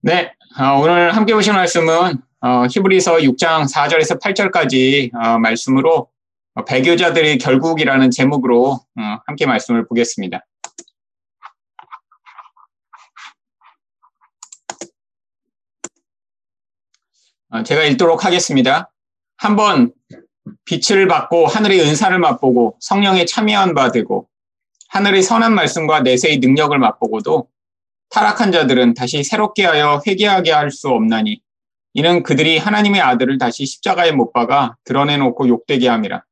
네, 어, 오늘 함께 보신 말씀은 어, 히브리서 6장 4절에서 8절까지 어, 말씀으로 어, 배교자들의 결국이라는 제목으로 어, 함께 말씀을 보겠습니다. 어, 제가 읽도록 하겠습니다. 한번 빛을 받고 하늘의 은사를 맛보고 성령에 참여한 바 되고 하늘의 선한 말씀과 내세의 능력을 맛보고도 타락한 자들은 다시 새롭게 하여 회개하게 할 수 없나니 이는 그들이 하나님의 아들을 다시 십자가에 못 박아 드러내놓고 욕되게 함이라.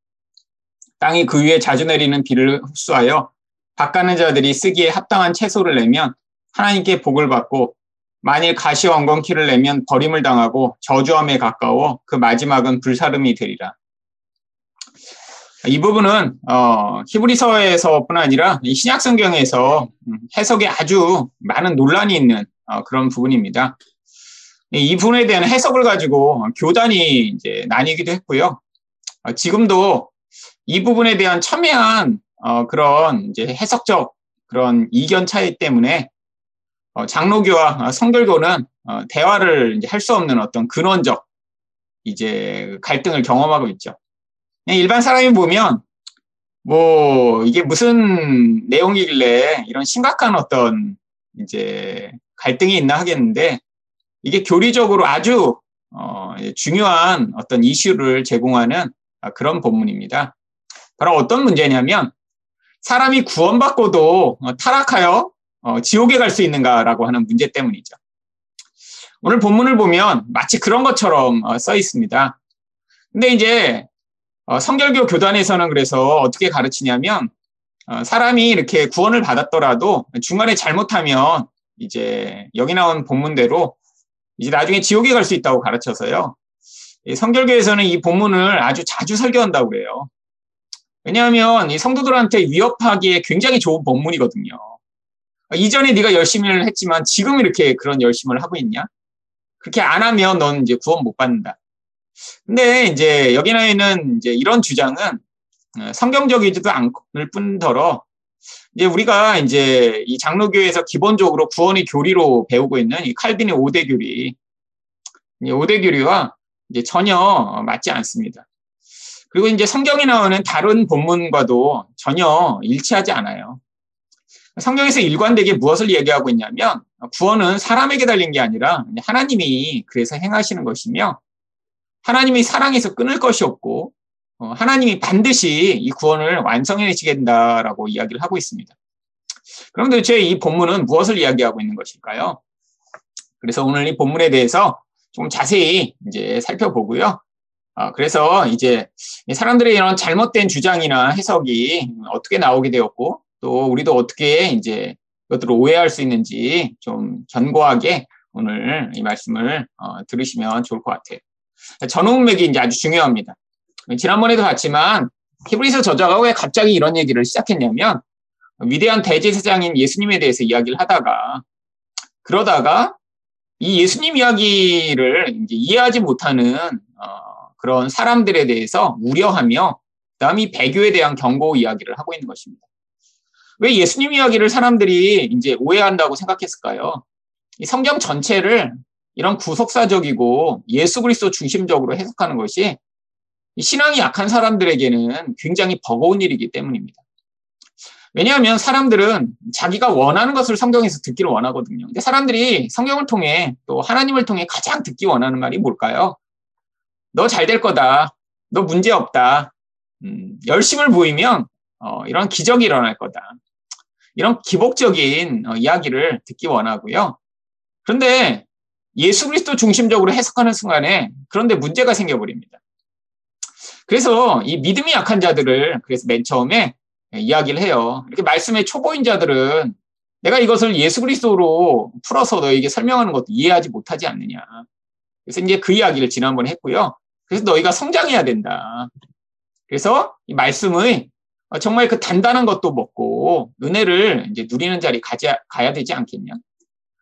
땅이 그 위에 자주 내리는 비를 흡수하여 밭가는 자들이 쓰기에 합당한 채소를 내면 하나님께 복을 받고 만일 가시 엉겅퀴를 내면 버림을 당하고 저주함에 가까워 그 마지막은 불사름이 되리라. 이 부분은 어, 히브리서에서뿐 아니라 신약 성경에서 음, 해석에 아주 많은 논란이 있는 어, 그런 부분입니다. 이 부분에 대한 해석을 가지고 교단이 이제 나뉘기도 했고요. 어, 지금도 이 부분에 대한 첨예한 어, 그런 이제 해석적 그런 이견 차이 때문에 어, 장로교와 성결교는 어, 대화를 할 수 없는 어떤 근원적 이제 갈등을 경험하고 있죠. 일반 사람이 보면 뭐 이게 무슨 내용이길래 이런 심각한 어떤 이제 갈등이 있나 하겠는데 이게 교리적으로 아주 어 중요한 어떤 이슈를 제공하는 그런 본문입니다. 바로 어떤 문제냐면 사람이 구원받고도 타락하여 어 지옥에 갈 수 있는가라고 하는 문제 때문이죠. 오늘 본문을 보면 마치 그런 것처럼 어, 써 있습니다. 근데 이제 어, 성결교 교단에서는 그래서 어떻게 가르치냐면 어, 사람이 이렇게 구원을 받았더라도 중간에 잘못하면 이제 여기 나온 본문대로 이제 나중에 지옥에 갈 수 있다고 가르쳐서요. 성결교에서는 이 본문을 아주 자주 설교한다고 그래요. 왜냐하면 이 성도들한테 위협하기에 굉장히 좋은 본문이거든요. 이전에 네가 열심히 했지만 지금 이렇게 그런 열심을 하고 있냐? 그렇게 안 하면 넌 이제 구원 못 받는다. 근데 이제 여기 나에는 이제 이런 주장은 어, 성경적이지도 않을 뿐더러 이제 우리가 이제 이 장로교에서 기본적으로 구원의 교리로 배우고 있는 이 칼빈의 오대 교리, 오대 교리와 이제 전혀 맞지 않습니다. 그리고 이제 성경에 나오는 다른 본문과도 전혀 일치하지 않아요. 성경에서 일관되게 무엇을 얘기하고 있냐면 구원은 사람에게 달린 게 아니라 하나님이 그래서 행하시는 것이며 하나님이 사랑해서 끊을 것이 없고 어, 하나님이 반드시 이 구원을 완성해내시게 된다라고 이야기를 하고 있습니다. 그럼 도대체 이 본문은 무엇을 이야기하고 있는 것일까요? 그래서 오늘 이 본문에 대해서 좀 자세히 이제 살펴보고요. 어, 그래서 이제 사람들의 이런 잘못된 주장이나 해석이 어떻게 나오게 되었고 또 우리도 어떻게 이제 그것들을 오해할 수 있는지 좀 견고하게 오늘 이 말씀을 어, 들으시면 좋을 것 같아요. 전홍맥이 이제 아주 중요합니다. 지난번에도 봤지만 히브리서 저자가 왜 갑자기 이런 얘기를 시작했냐면 위대한 대제사장인 예수님에 대해서 이야기를 하다가 그러다가 이 예수님 이야기를 이해하지 못하는 어, 그런 사람들에 대해서 우려하며 그다음이 배교에 대한 경고 이야기를 하고 있는 것입니다. 왜 예수님 이야기를 사람들이 이제 오해한다고 생각했을까요? 이 성경 전체를 이런 구속사적이고 예수 그리스도 중심적으로 해석하는 것이 신앙이 약한 사람들에게는 굉장히 버거운 일이기 때문입니다. 왜냐하면 사람들은 자기가 원하는 것을 성경에서 듣기를 원하거든요. 근데 사람들이 성경을 통해 또 하나님을 통해 가장 듣기 원하는 말이 뭘까요? 너 잘 될 거다. 너 문제 없다. 음, 열심을 보이면 어, 이런 기적이 일어날 거다. 이런 기복적인 어, 이야기를 듣기 원하고요. 그런데 예수 그리스도 중심적으로 해석하는 순간에 그런데 문제가 생겨버립니다. 그래서 이 믿음이 약한 자들을 그래서 맨 처음에 이야기를 해요. 이렇게 말씀의 초보인 자들은 내가 이것을 예수 그리스도로 풀어서 너에게 설명하는 것도 이해하지 못하지 않느냐. 그래서 이제 그 이야기를 지난번에 했고요. 그래서 너희가 성장해야 된다. 그래서 이 말씀의 정말 그 단단한 것도 먹고 은혜를 이제 누리는 자리 가야 되지 않겠냐.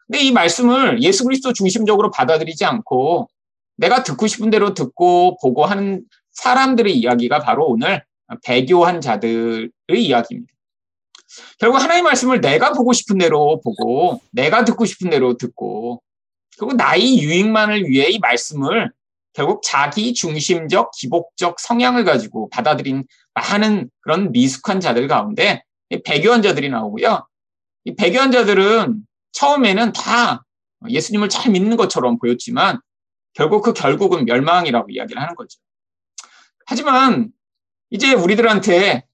근데 이 말씀을 예수 그리스도 중심적으로 받아들이지 않고 내가 듣고 싶은 대로 듣고 보고 하는 사람들의 이야기가 바로 오늘 배교한 자들의 이야기입니다. 결국 하나님의 말씀을 내가 보고 싶은 대로 보고 내가 듣고 싶은 대로 듣고 그리고 나의 유익만을 위해 이 말씀을 결국 자기 중심적 기복적 성향을 가지고 받아들인 많은 그런 미숙한 자들 가운데 배교한 자들이 나오고요. 이 배교한 자들은 처음에는 다 예수님을 잘 믿는 것처럼 보였지만 결국 그 결국은 멸망이라고 이야기를 하는 거죠. 하지만 이제 우리들한테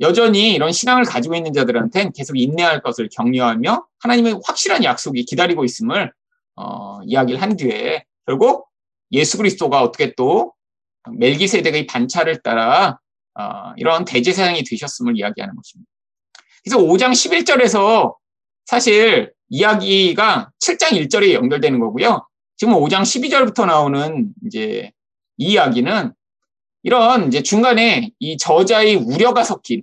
여전히 이런 신앙을 가지고 있는 자들한테는 계속 인내할 것을 격려하며 하나님의 확실한 약속이 기다리고 있음을 어, 이야기를 한 뒤에 결국 예수 그리스도가 어떻게 또 멜기세덱의 반차를 따라 어, 이런 대제사장이 되셨음을 이야기하는 것입니다. 그래서 5장 11절에서 사실 이야기가 7장 1절에 연결되는 거고요. 지금 5장 12절부터 나오는 이제 이 이야기는 이런 이제 중간에 이 저자의 우려가 섞인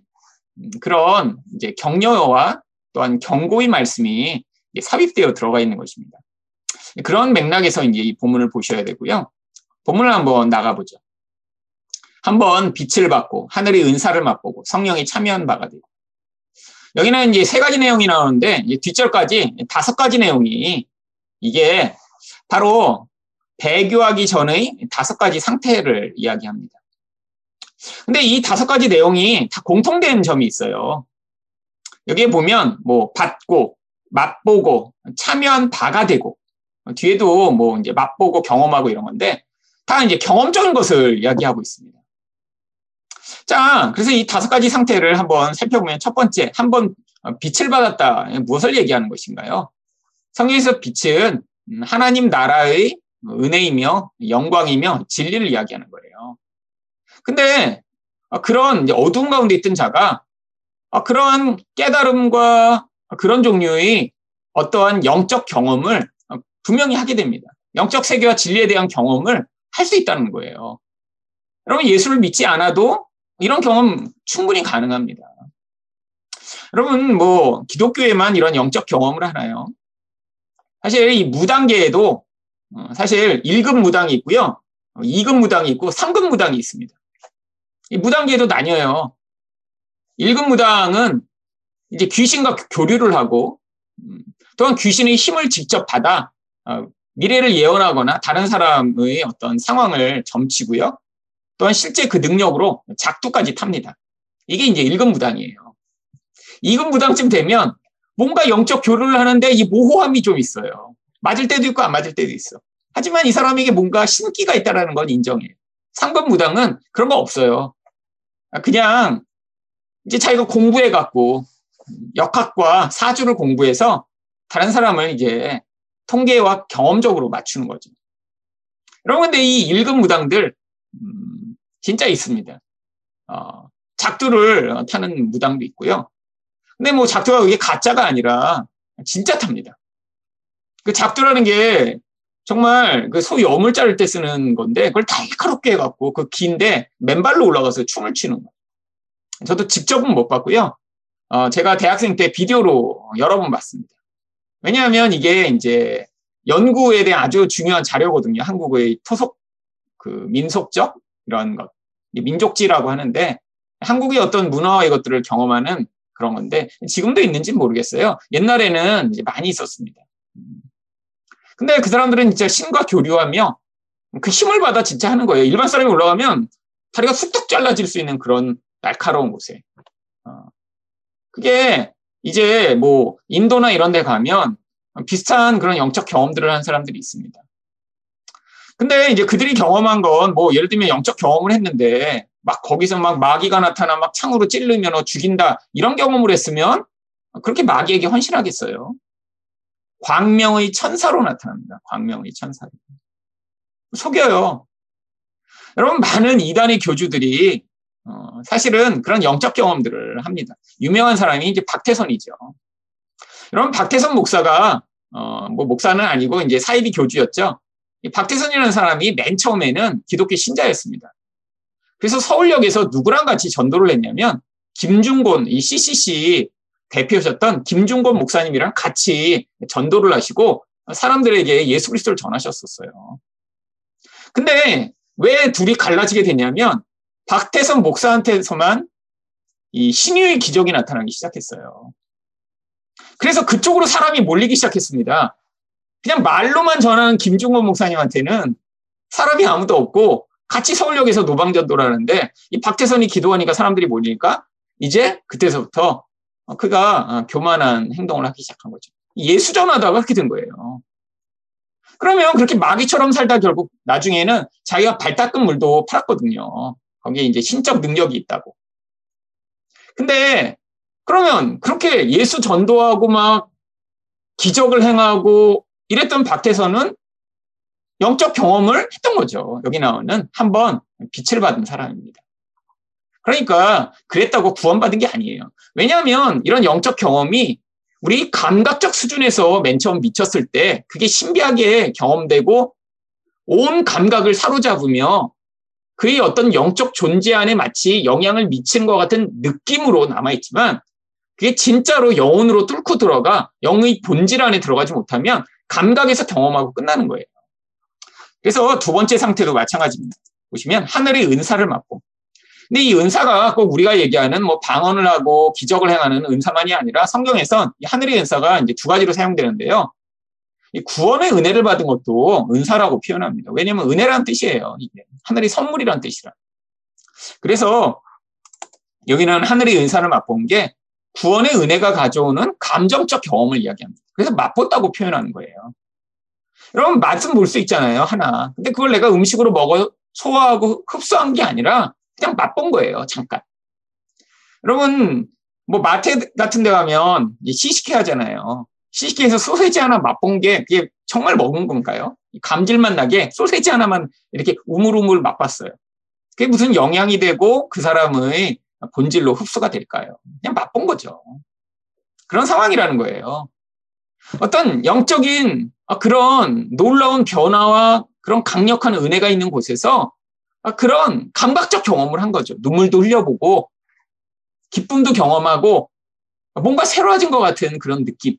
그런 이제 격려와 또한 경고의 말씀이 삽입되어 들어가 있는 것입니다. 그런 맥락에서 이제 이 본문을 보셔야 되고요. 본문을 한번 나가보죠. 한번 빛을 받고 하늘의 은사를 맛보고 성령이 참여한 바가 되고 여기는 이제 세 가지 내용이 나오는데 뒷절까지 다섯 가지 내용이 이게 바로 배교하기 전의 다섯 가지 상태를 이야기합니다. 근데 이 다섯 가지 내용이 다 공통된 점이 있어요. 여기에 보면 뭐 받고 맛보고 참여한 바가 되고 뒤에도 뭐 이제 맛보고 경험하고 이런 건데 다 이제 경험적인 것을 이야기하고 있습니다. 자, 그래서 이 다섯 가지 상태를 한번 살펴보면 첫 번째, 한번 빛을 받았다. 무엇을 얘기하는 것인가요? 성경에서 빛은 하나님 나라의 은혜이며 영광이며 진리를 이야기하는 거예요. 근데 그런 어두운 가운데 있던 자가 그러한 깨달음과 그런 종류의 어떠한 영적 경험을 분명히 하게 됩니다. 영적 세계와 진리에 대한 경험을 할 수 있다는 거예요. 여러분 예수를 믿지 않아도 이런 경험 충분히 가능합니다. 여러분 뭐 기독교에만 이런 영적 경험을 하나요? 사실 이 무당계에도 어, 사실 1급 무당이 있고요. 2급 무당이 있고 3급 무당이 있습니다. 이 무당계에도 나뉘어요. 1급 무당은 이제 귀신과 교류를 하고 음, 또한 귀신의 힘을 직접 받아 어, 미래를 예언하거나 다른 사람의 어떤 상황을 점치고요. 또한 실제 그 능력으로 작두까지 탑니다. 이게 이제 1급 무당이에요. 2급 무당쯤 되면 뭔가 영적 교류를 하는데 이 모호함이 좀 있어요. 맞을 때도 있고 안 맞을 때도 있어. 하지만 이 사람에게 뭔가 신기가 있다는 건 인정해요. 3급 무당은 그런 거 없어요. 그냥 이제 자기가 공부해 갖고 역학과 사주를 공부해서 다른 사람을 이제 통계와 경험적으로 맞추는 거죠. 여러분, 근데 이 1급 무당들, 음, 진짜 있습니다. 어, 작두를 타는 무당도 있고요. 근데 뭐 작두가 그게 가짜가 아니라 진짜 탑니다. 그 작두라는 게 정말 그 소위 어물 자를 때 쓰는 건데 그걸 날카롭게 해갖고 그 긴데 맨발로 올라가서 춤을 추는 거예요. 저도 직접은 못 봤고요. 어, 제가 대학생 때 비디오로 여러 번 봤습니다. 왜냐하면 이게 이제 연구에 대한 아주 중요한 자료거든요. 한국의 토속 그 민속적 이런 것, 민족지라고 하는데 한국의 어떤 문화와 이것들을 경험하는 그런 건데 지금도 있는지는 모르겠어요. 옛날에는 이제 많이 있었습니다. 근데 그 사람들은 진짜 신과 교류하며 그 힘을 받아 진짜 하는 거예요. 일반 사람이 올라가면 다리가 쑥뚝 잘라질 수 있는 그런 날카로운 곳에. 어. 그게 이제 뭐 인도나 이런 데 가면 비슷한 그런 영적 경험들을 한 사람들이 있습니다. 근데 이제 그들이 경험한 건 뭐 예를 들면 영적 경험을 했는데 막 거기서 막 마귀가 나타나 막 창으로 찌르면 어 죽인다 이런 경험을 했으면 그렇게 마귀에게 헌신하겠어요. 광명의 천사로 나타납니다. 광명의 천사로. 속여요. 여러분 많은 이단의 교주들이 어, 사실은 그런 영적 경험들을 합니다. 유명한 사람이 이제 박태선이죠. 여러분 박태선 목사가 어, 뭐 목사는 아니고 이제 사이비 교주였죠. 이 박태선이라는 사람이 맨 처음에는 기독교 신자였습니다. 그래서 서울역에서 누구랑 같이 전도를 했냐면 김중곤 이 CCC 대표셨던 김중곤 목사님이랑 같이 전도를 하시고 사람들에게 예수 그리스도를 전하셨었어요. 근데 왜 둘이 갈라지게 되냐면 박태선 목사한테서만 이 신유의 기적이 나타나기 시작했어요. 그래서 그쪽으로 사람이 몰리기 시작했습니다. 그냥 말로만 전하는 김중원 목사님한테는 사람이 아무도 없고 같이 서울역에서 노방전도를 하는데 이 박태선이 기도하니까 사람들이 모이니까 이제 그때서부터 그가 어, 교만한 행동을 하기 시작한 거죠. 예수 전하다가 그렇게 된 거예요. 그러면 그렇게 마귀처럼 살다 결국 나중에는 자기가 발 닦은 물도 팔았거든요. 거기에 이제 신적 능력이 있다고. 근데 그러면 그렇게 예수 전도하고 막 기적을 행하고 이랬던 박태선은 영적 경험을 했던 거죠. 여기 나오는 한 번 빛을 받은 사람입니다. 그러니까 그랬다고 구원받은 게 아니에요. 왜냐하면 이런 영적 경험이 우리 감각적 수준에서 맨 처음 미쳤을 때 그게 신비하게 경험되고 온 감각을 사로잡으며 그의 어떤 영적 존재 안에 마치 영향을 미치는 것 같은 느낌으로 남아있지만 그게 진짜로 영혼으로 뚫고 들어가 영의 본질 안에 들어가지 못하면 감각에서 경험하고 끝나는 거예요. 그래서 두 번째 상태도 마찬가지입니다. 보시면 하늘의 은사를 맡고 근데 이 은사가 꼭 우리가 얘기하는 뭐 방언을 하고 기적을 행하는 은사만이 아니라 성경에선 하늘의 은사가 이제 두 가지로 사용되는데요. 이 구원의 은혜를 받은 것도 은사라고 표현합니다. 왜냐하면 은혜란 뜻이에요. 하늘의 선물이란 뜻이라. 그래서 여기는 하늘의 은사를 맛본 게 구원의 은혜가 가져오는 감정적 경험을 이야기합니다. 그래서 맛봤다고 표현하는 거예요. 여러분 맛은 볼 수 있잖아요 하나. 근데 그걸 내가 음식으로 먹어 소화하고 흡수한 게 아니라 그냥 맛본 거예요. 잠깐. 여러분 뭐 마트 같은 데 가면 시식회 하잖아요. 시식회에서 소세지 하나 맛본 게 그게 정말 먹은 건가요? 감질만 나게 소세지 하나만 이렇게 우물우물 맛봤어요. 그게 무슨 영향이 되고 그 사람의 본질로 흡수가 될까요? 그냥 맛본 거죠. 그런 상황이라는 거예요. 어떤 영적인 그런 놀라운 변화와 그런 강력한 은혜가 있는 곳에서 그런 감각적 경험을 한 거죠. 눈물도 흘려보고 기쁨도 경험하고 뭔가 새로워진 것 같은 그런 느낌.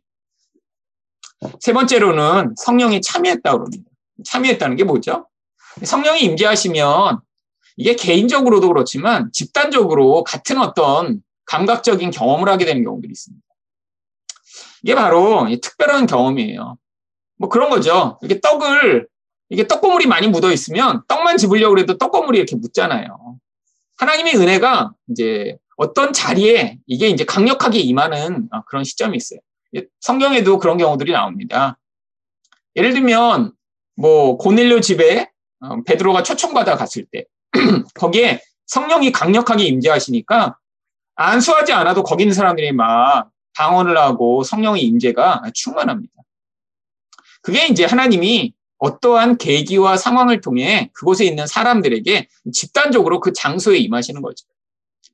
세 번째로는 성령이 참여했다고 그럽니다. 참여했다는 게 뭐죠? 성령이 임재하시면 이게 개인적으로도 그렇지만 집단적으로 같은 어떤 감각적인 경험을 하게 되는 경우들이 있습니다. 이게 바로 특별한 경험이에요. 뭐 그런 거죠. 이렇게 떡을 이게 떡고물이 많이 묻어 있으면 떡만 집으려고 해도 떡고물이 이렇게 묻잖아요. 하나님의 은혜가 이제 어떤 자리에 이게 이제 강력하게 임하는 그런 시점이 있어요. 성경에도 그런 경우들이 나옵니다. 예를 들면 뭐 고넬료 집에 어, 베드로가 초청받아 갔을 때 거기에 성령이 강력하게 임재하시니까 안수하지 않아도 거기 있는 사람들이 막 방언을 하고 성령의 임재가 충만합니다. 그게 이제 하나님이 어떠한 계기와 상황을 통해 그곳에 있는 사람들에게 집단적으로 그 장소에 임하시는 거죠.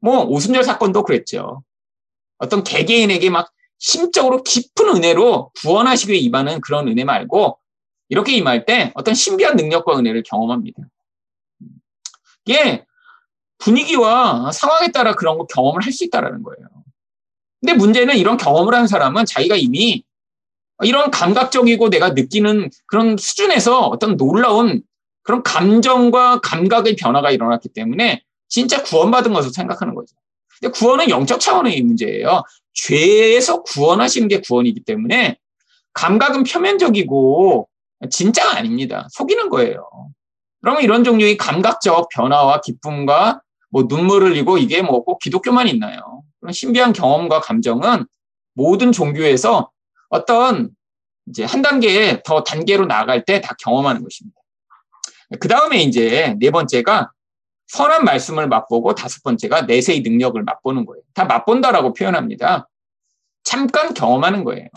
뭐 오순절 사건도 그랬죠. 어떤 개개인에게 막 심적으로 깊은 은혜로 구원하시기 위해 임하는 그런 은혜 말고 이렇게 임할 때 어떤 신비한 능력과 은혜를 경험합니다. 이게 분위기와 상황에 따라 그런 거 경험을 할 수 있다라는 거예요. 근데 문제는 이런 경험을 한 사람은 자기가 이미 이런 감각적이고 내가 느끼는 그런 수준에서 어떤 놀라운 그런 감정과 감각의 변화가 일어났기 때문에 진짜 구원받은 것으로 생각하는 거죠. 근데 구원은 영적 차원의 문제예요. 죄에서 구원하시는 게 구원이기 때문에 감각은 표면적이고 진짜가 아닙니다. 속이는 거예요. 그러면 이런 종류의 감각적 변화와 기쁨과 뭐 눈물을 흘리고 이게 뭐 꼭 기독교만 있나요? 그런 신비한 경험과 감정은 모든 종교에서 어떤 이제 한 단계 더 단계로 나아갈 때 다 경험하는 것입니다. 그 다음에 이제 네 번째가 선한 말씀을 맛보고 다섯 번째가 내세의 능력을 맛보는 거예요. 다 맛본다라고 표현합니다. 잠깐 경험하는 거예요.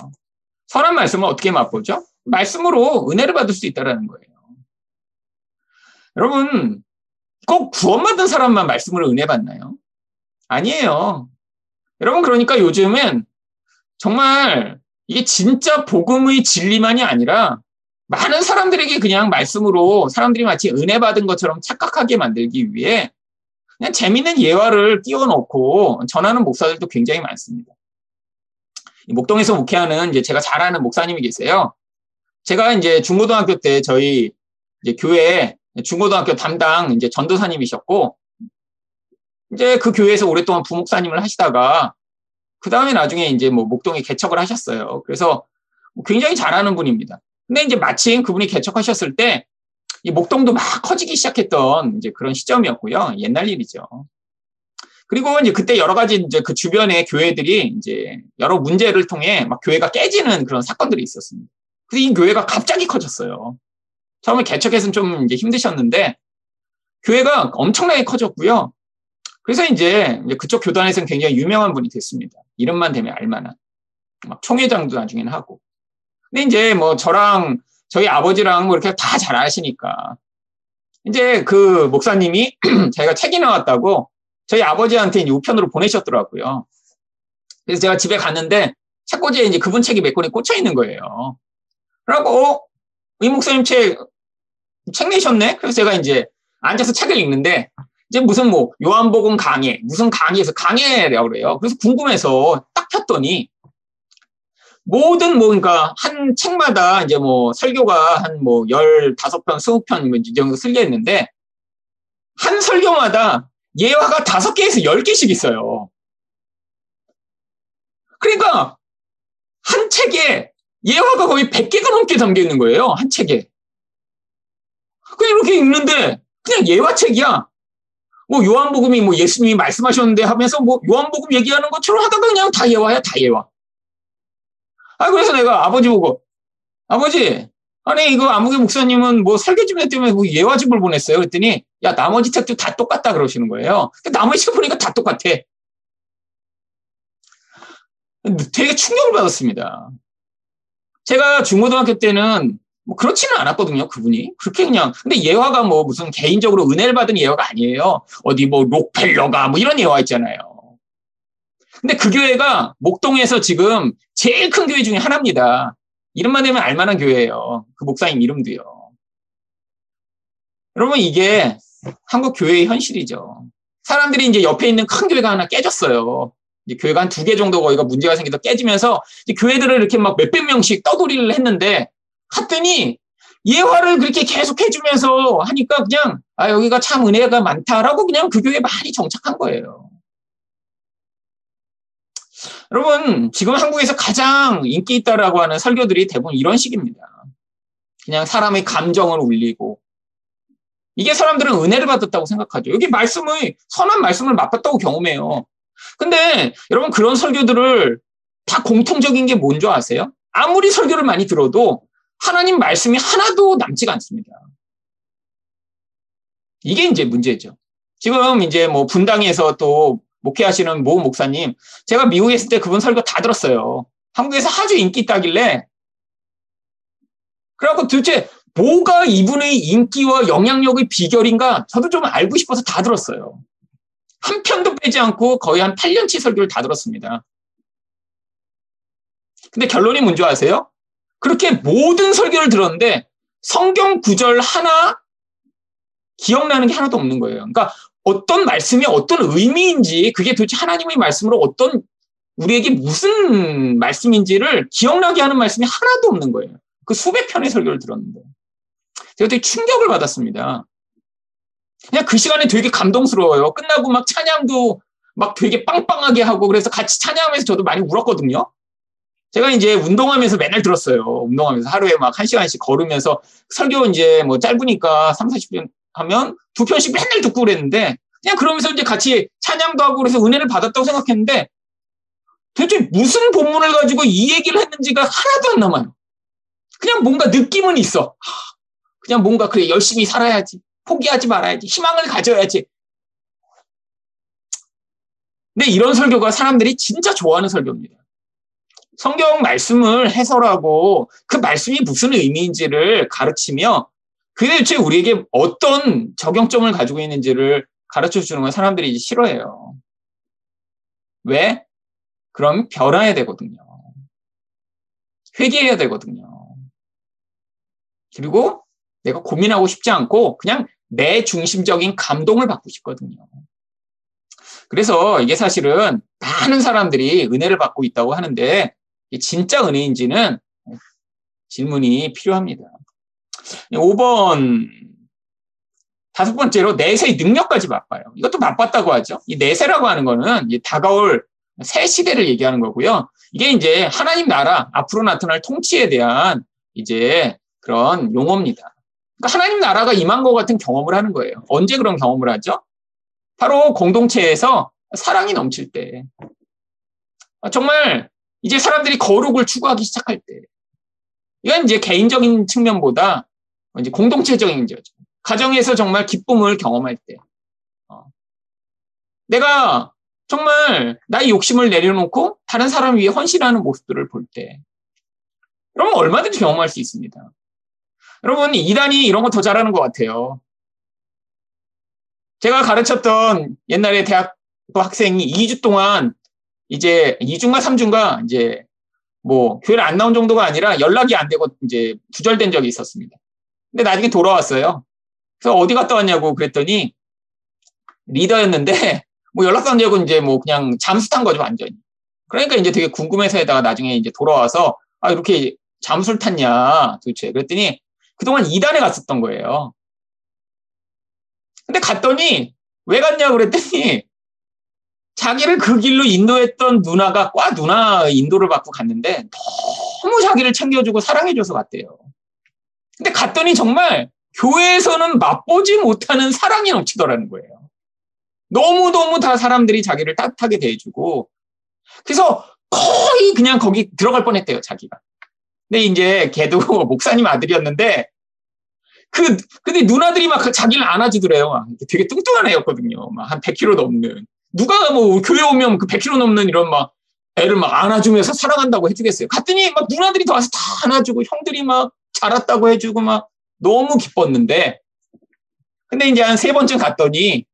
선한 말씀을 어떻게 맛보죠? 말씀으로 은혜를 받을 수 있다라는 거예요. 여러분, 꼭 구원받은 사람만 말씀으로 은혜 받나요? 아니에요. 여러분, 그러니까 요즘은 정말 이게 진짜 복음의 진리만이 아니라 많은 사람들에게 그냥 말씀으로 사람들이 마치 은혜 받은 것처럼 착각하게 만들기 위해 그냥 재밌는 예화를 띄워놓고 전하는 목사들도 굉장히 많습니다. 목동에서 목회하는 이제 제가 잘 아는 목사님이 계세요. 제가 이제 중고등학교 때 저희 이제 교회 중고등학교 담당 이제 전도사님이셨고 이제 그 교회에서 오랫동안 부목사님을 하시다가 그 다음에 나중에 이제 뭐 목동에 개척을 하셨어요. 그래서 굉장히 잘하는 분입니다. 근데 이제 마침 그분이 개척하셨을 때 이 목동도 막 커지기 시작했던 이제 그런 시점이었고요. 옛날 일이죠. 그리고 이제 그때 여러 가지 이제 그 주변의 교회들이 이제 여러 문제를 통해 막 교회가 깨지는 그런 사건들이 있었습니다. 그래서 이 교회가 갑자기 커졌어요. 처음에 개척해서는 좀 이제 힘드셨는데 교회가 엄청나게 커졌고요. 그래서 이제 그쪽 교단에서는 굉장히 유명한 분이 됐습니다. 이름만 되면 알만한. 막 총회장도 나중에는 하고. 근데 이제 뭐 저랑 저희 아버지랑 뭐 이렇게 다 잘 아시니까. 이제 그 목사님이 자기가 책이 나왔다고 저희 아버지한테 이제 우편으로 보내셨더라고요. 그래서 제가 집에 갔는데 책꽂이에 이제 그분 책이 몇 권이 꽂혀 있는 거예요. 그러고, 어? 이 목사님 책, 책 내셨네? 그래서 제가 이제 앉아서 책을 읽는데, 이제 무슨 뭐, 요한복음 강해, 무슨 강의에서 강해라고 그래요. 그래서 궁금해서 딱 폈더니, 모든 뭐, 그러니까 한 책마다 이제 뭐 설교가 한 뭐 15편, 20편 뭐이 정도 쓸려 있는데, 한 설교마다 예화가 5개에서 10개씩 있어요. 그러니까, 한 책에 예화가 거의 100개가 넘게 담겨 있는 거예요. 한 책에. 이렇게 읽는데, 그냥 예화책이야. 뭐 요한복음이 뭐 예수님이 말씀하셨는데 하면서 뭐 요한복음 얘기하는 것처럼 하다가 그냥 다 예화야, 다 예화. 아, 그래서 내가 아버지 보고, 아버지, 아니, 이거 아무개 목사님은 뭐 설계집에 때문에 뭐 예화집을 보냈어요. 그랬더니, 야, 나머지 책도 다 똑같다 그러시는 거예요. 나머지 책 보니까 다 똑같아. 되게 충격을 받았습니다. 제가 중고등학교 때는 뭐 그렇지는 않았거든요, 그분이. 그렇게 그냥. 근데 예화가 뭐 무슨 개인적으로 은혜를 받은 예화가 아니에요. 어디 뭐 록펠러가 뭐 이런 예화 있잖아요. 근데 그 교회가 목동에서 지금 제일 큰 교회 중에 하나입니다. 이름만 되면 알만한 교회예요. 그 목사님 이름도요. 여러분 이게 한국 교회의 현실이죠. 사람들이 이제 옆에 있는 큰 교회가 하나 깨졌어요. 이제 교회가 한 두 개 정도 거기가 문제가 생겨서 깨지면서 교회들을 이렇게 막 몇백 명씩 떠돌이를 했는데 갔더니 예화를 그렇게 계속 해주면서 하니까 그냥 아 여기가 참 은혜가 많다라고 그냥 그 교회에 많이 정착한 거예요. 여러분 지금 한국에서 가장 인기 있다라고 하는 설교들이 대부분 이런 식입니다. 그냥 사람의 감정을 울리고 이게 사람들은 은혜를 받았다고 생각하죠. 여기 말씀의 선한 말씀을 맛봤다고 경험해요. 근데 여러분 그런 설교들을 다 공통적인 게 뭔지 아세요? 아무리 설교를 많이 들어도 하나님 말씀이 하나도 남지가 않습니다. 이게 이제 문제죠. 지금 이제 뭐 분당에서 또 목회하시는 모 목사님, 제가 미국에 있을 때 그분 설교 다 들었어요. 한국에서 아주 인기 있다길래. 그래갖고 도대체 뭐가 이분의 인기와 영향력의 비결인가 저도 좀 알고 싶어서 다 들었어요. 한 편도 빼지 않고 거의 한 8년치 설교를 다 들었습니다. 근데 결론이 뭔지 아세요? 그렇게 모든 설교를 들었는데 성경 구절 하나 기억나는 게 하나도 없는 거예요. 그러니까 어떤 말씀이 어떤 의미인지 그게 도대체 하나님의 말씀으로 어떤 우리에게 무슨 말씀인지를 기억나게 하는 말씀이 하나도 없는 거예요. 그 수백 편의 설교를 들었는데. 제가 되게 충격을 받았습니다. 그냥 그 시간에 되게 감동스러워요. 끝나고 막 찬양도 막 되게 빵빵하게 하고 그래서 같이 찬양하면서 저도 많이 울었거든요. 제가 이제 운동하면서 맨날 들었어요. 운동하면서 하루에 막한 시간씩 걸으면서 설교 이제 뭐 짧으니까 3, 40분 하면 두 편씩 맨날 듣고 그랬는데 그냥 그러면서 이제 같이 찬양도 하고 그래서 은혜를 받았다고 생각했는데 도대체 무슨 본문을 가지고 이 얘기를 했는지가 하나도 안 남아요. 그냥 뭔가 느낌은 있어. 그냥 뭔가 그래 열심히 살아야지. 포기하지 말아야지. 희망을 가져야지. 근데 이런 설교가 사람들이 진짜 좋아하는 설교입니다. 성경 말씀을 해설하고 그 말씀이 무슨 의미인지를 가르치며 그게 대체 우리에게 어떤 적용점을 가지고 있는지를 가르쳐 주는 건 사람들이 이제 싫어해요. 왜? 그럼 변화해야 되거든요. 회개해야 되거든요. 그리고 내가 고민하고 싶지 않고 그냥 내 중심적인 감동을 받고 싶거든요. 그래서 이게 사실은 많은 사람들이 은혜를 받고 있다고 하는데 진짜 은혜인지는 질문이 필요합니다. 5번 다섯 번째로 내세의 능력까지 맛봐요. 이것도 맛봤다고 하죠. 이 내세라고 하는 거는 다가올 새 시대를 얘기하는 거고요. 이게 이제 하나님 나라 앞으로 나타날 통치에 대한 이제 그런 용어입니다. 그러니까 하나님 나라가 임한 것 같은 경험을 하는 거예요. 언제 그런 경험을 하죠? 바로 공동체에서 사랑이 넘칠 때. 정말 이제 사람들이 거룩을 추구하기 시작할 때. 이건 이제 개인적인 측면보다 이제 공동체적인 거죠. 가정에서 정말 기쁨을 경험할 때. 어. 내가 정말 나의 욕심을 내려놓고 다른 사람 위해 헌신하는 모습들을 볼 때. 그러면 얼마든지 경험할 수 있습니다. 여러분, 이단이 이런 거 더 잘하는 것 같아요. 제가 가르쳤던 옛날에 대학교 학생이 2주 동안 이제 2주인가 3주인가 이제 뭐 교회를 안 나온 정도가 아니라 연락이 안 되고 이제 두절된 적이 있었습니다. 근데 나중에 돌아왔어요. 그래서 어디 갔다 왔냐고 그랬더니 리더였는데 뭐 연락도 안 되고 이제 뭐 그냥 잠수 탄 거죠 완전히. 그러니까 이제 되게 궁금해서 에다가 나중에 이제 돌아와서 아 이렇게 잠수를 탔냐 도대체 그랬더니 그동안 이단에 갔었던 거예요. 근데 갔더니 왜 갔냐 그랬더니 자기를 그 길로 인도했던 누나가 과 누나 인도를 받고 갔는데 너무 자기를 챙겨주고 사랑해줘서 갔대요. 근데 갔더니 정말 교회에서는 맛보지 못하는 사랑이 넘치더라는 거예요. 너무너무 다 사람들이 자기를 따뜻하게 대해주고 그래서 거의 그냥 거기 들어갈 뻔했대요, 자기가. 근데 이제 걔도 목사님 아들이었는데 그 근데 누나들이 막 자기를 안아주더래요. 되게 뚱뚱한 애였거든요. 막 한 100kg 넘는. 누가 뭐 교회 오면 그 100kg 넘는 이런 막 애를 막 안아주면서 사랑한다고 해주겠어요. 갔더니 막 누나들이 더 와서 다 안아주고 형들이 막 자랐다고 해주고 막 너무 기뻤는데 근데 이제 한 세 번쯤 갔더니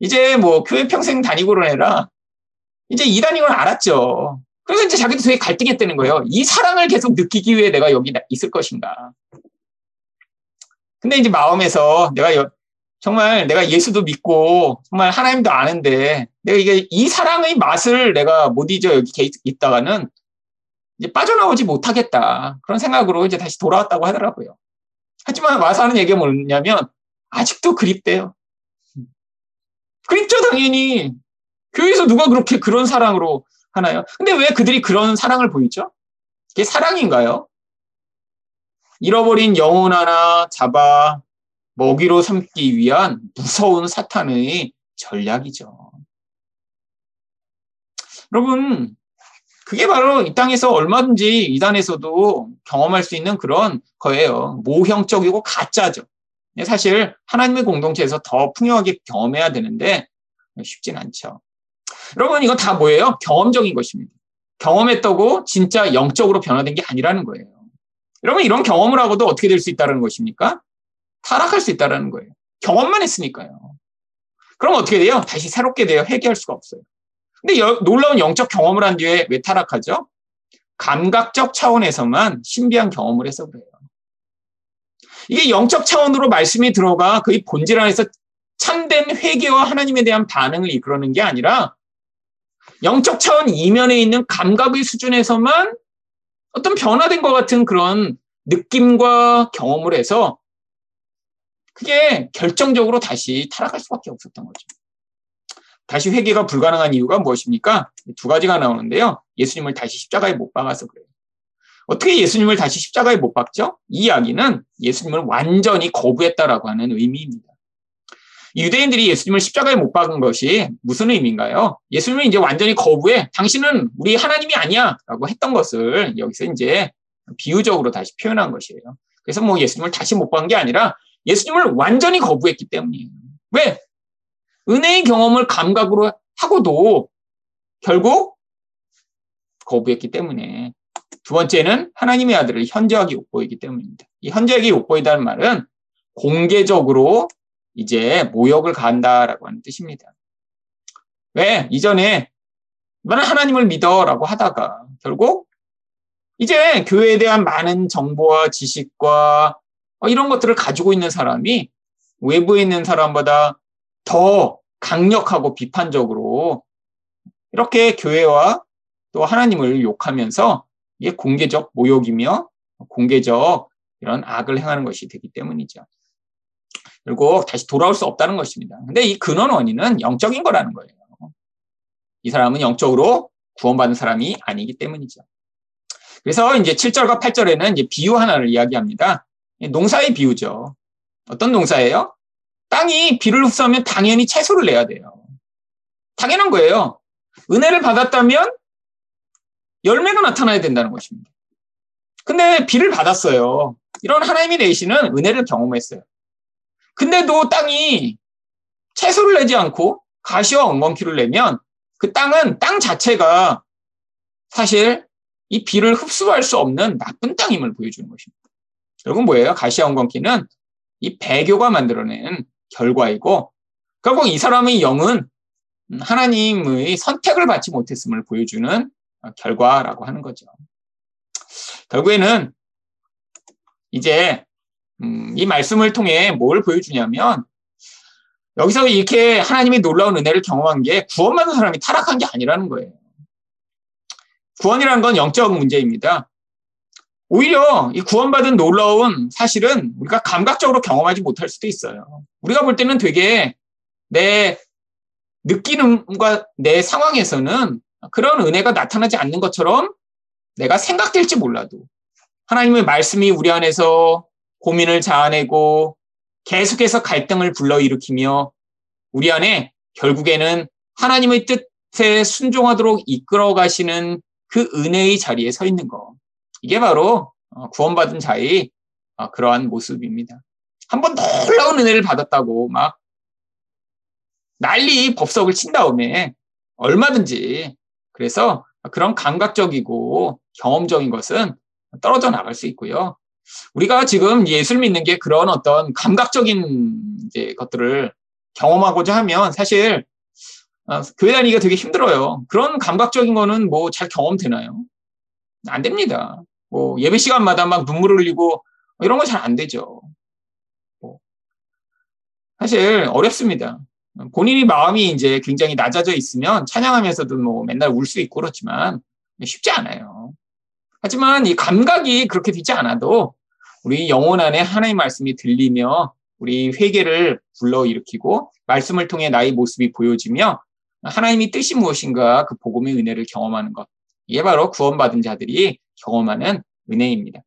이제 뭐 교회 평생 다니고 그런 애라 이제 이단인 걸 알았죠. 그래서 이제 자기도 되게 갈등했다는 거예요. 이 사랑을 계속 느끼기 위해 내가 여기 있을 것인가. 근데 이제 마음에서 내가 정말 내가 예수도 믿고 정말 하나님도 아는데 내가 이게 이 사랑의 맛을 내가 못 잊어 여기 있다가는 이제 빠져나오지 못하겠다. 그런 생각으로 이제 다시 돌아왔다고 하더라고요. 하지만 와서 하는 얘기가 뭐냐면 아직도 그립대요. 그립죠, 당연히. 교회에서 누가 그렇게 그런 사랑으로 하나요? 근데 왜 그들이 그런 사랑을 보이죠? 그게 사랑인가요? 잃어버린 영혼 하나 잡아 먹이로 삼기 위한 무서운 사탄의 전략이죠. 여러분, 그게 바로 이 땅에서 얼마든지 이단에서도 경험할 수 있는 그런 거예요. 모형적이고 가짜죠. 사실 하나님의 공동체에서 더 풍요하게 경험해야 되는데 쉽진 않죠. 여러분, 이건 다 뭐예요? 경험적인 것입니다. 경험했다고 진짜 영적으로 변화된 게 아니라는 거예요. 여러분, 이런 경험을 하고도 어떻게 될 수 있다는 것입니까? 타락할 수 있다는 거예요. 경험만 했으니까요. 그럼 어떻게 돼요? 다시 새롭게 돼요. 회개할 수가 없어요. 근데 여, 놀라운 영적 경험을 한 뒤에 왜 타락하죠? 감각적 차원에서만 신비한 경험을 해서 그래요. 이게 영적 차원으로 말씀이 들어가 그의 본질 안에서 참된 회개와 하나님에 대한 반응을 이끌어내는 게 아니라 영적 차원 이면에 있는 감각의 수준에서만 어떤 변화된 것 같은 그런 느낌과 경험을 해서 그게 결정적으로 다시 타락할 수밖에 없었던 거죠. 다시 회개가 불가능한 이유가 무엇입니까? 두 가지가 나오는데요. 예수님을 다시 십자가에 못 박아서 그래요. 어떻게 예수님을 다시 십자가에 못 박죠? 이 이야기는 예수님을 완전히 거부했다라고 하는 의미입니다. 유대인들이 예수님을 십자가에 못 박은 것이 무슨 의미인가요? 예수님을 이제 완전히 거부해. 당신은 우리 하나님이 아니야. 라고 했던 것을 여기서 이제 비유적으로 다시 표현한 것이에요. 그래서 뭐 예수님을 다시 못 박은 게 아니라 예수님을 완전히 거부했기 때문이에요. 왜? 은혜의 경험을 감각으로 하고도 결국 거부했기 때문에 두 번째는 하나님의 아들을 현저하게 욕보이기 때문입니다. 이 현저하게 욕보이다는 말은 공개적으로 이제 모욕을 가한다라고 하는 뜻입니다. 왜? 이전에 나는 하나님을 믿어라고 하다가 결국 이제 교회에 대한 많은 정보와 지식과 어, 이런 것들을 가지고 있는 사람이 외부에 있는 사람보다 더 강력하고 비판적으로 이렇게 교회와 또 하나님을 욕하면서 이게 공개적 모욕이며 공개적 이런 악을 행하는 것이 되기 때문이죠. 결국 다시 돌아올 수 없다는 것입니다. 근데 이 근원 원인은 영적인 거라는 거예요. 이 사람은 영적으로 구원받은 사람이 아니기 때문이죠. 그래서 이제 7절과 8절에는 이제 비유 하나를 이야기합니다. 농사의 비유죠. 어떤 농사예요? 땅이 비를 흡수하면 당연히 채소를 내야 돼요. 당연한 거예요. 은혜를 받았다면 열매가 나타나야 된다는 것입니다. 근데 비를 받았어요. 이런 하나님이 내시는 은혜를 경험했어요. 근데도 땅이 채소를 내지 않고 가시와 엉겅퀴를 내면 그 땅은 땅 자체가 사실 이 비를 흡수할 수 없는 나쁜 땅임을 보여주는 것입니다. 결국 뭐예요? 가시와 엉겅퀴는 이 배교가 만들어낸 결과이고 결국 이 사람의 영은 하나님의 선택을 받지 못했음을 보여주는 결과라고 하는 거죠. 결국에는 이제 음, 이 말씀을 통해 뭘 보여주냐면 여기서 이렇게 하나님의 놀라운 은혜를 경험한 게 구원받은 사람이 타락한 게 아니라는 거예요. 구원이라는 건 영적 문제입니다. 오히려 이 구원받은 놀라운 사실은 우리가 감각적으로 경험하지 못할 수도 있어요. 우리가 볼 때는 되게 내 느끼는과 내 상황에서는 그런 은혜가 나타나지 않는 것처럼 내가 생각될지 몰라도 하나님의 말씀이 우리 안에서 고민을 자아내고 계속해서 갈등을 불러일으키며 우리 안에 결국에는 하나님의 뜻에 순종하도록 이끌어 가시는 그 은혜의 자리에 서 있는 거. 이게 바로 어, 구원받은 자의 어, 그러한 모습입니다. 한번 놀라운 은혜를 받았다고 막 난리 법석을 친 다음에 얼마든지 그래서 그런 감각적이고 경험적인 것은 떨어져 나갈 수 있고요. 우리가 지금 예술 믿는 게 그런 어떤 감각적인 이제 것들을 경험하고자 하면 사실 어, 교회 다니기가 되게 힘들어요. 그런 감각적인 거는 뭐 잘 경험되나요? 안 됩니다. 뭐 예배 시간마다 막 눈물을 흘리고 이런 거잘안 되죠. 뭐 사실 어렵습니다. 본인이 마음이 이제 굉장히 낮아져 있으면 찬양하면서도 뭐 맨날 울 수 있고 그렇지만 쉽지 않아요. 하지만 이 감각이 그렇게 되지 않아도 우리 영혼 안에 하나님의 말씀이 들리며 우리 회개를 불러일으키고 말씀을 통해 나의 모습이 보여지며 하나님이 뜻이 무엇인가 그 복음의 은혜를 경험하는 것. 이게 바로 구원받은 자들이 경험하는 은혜입니다.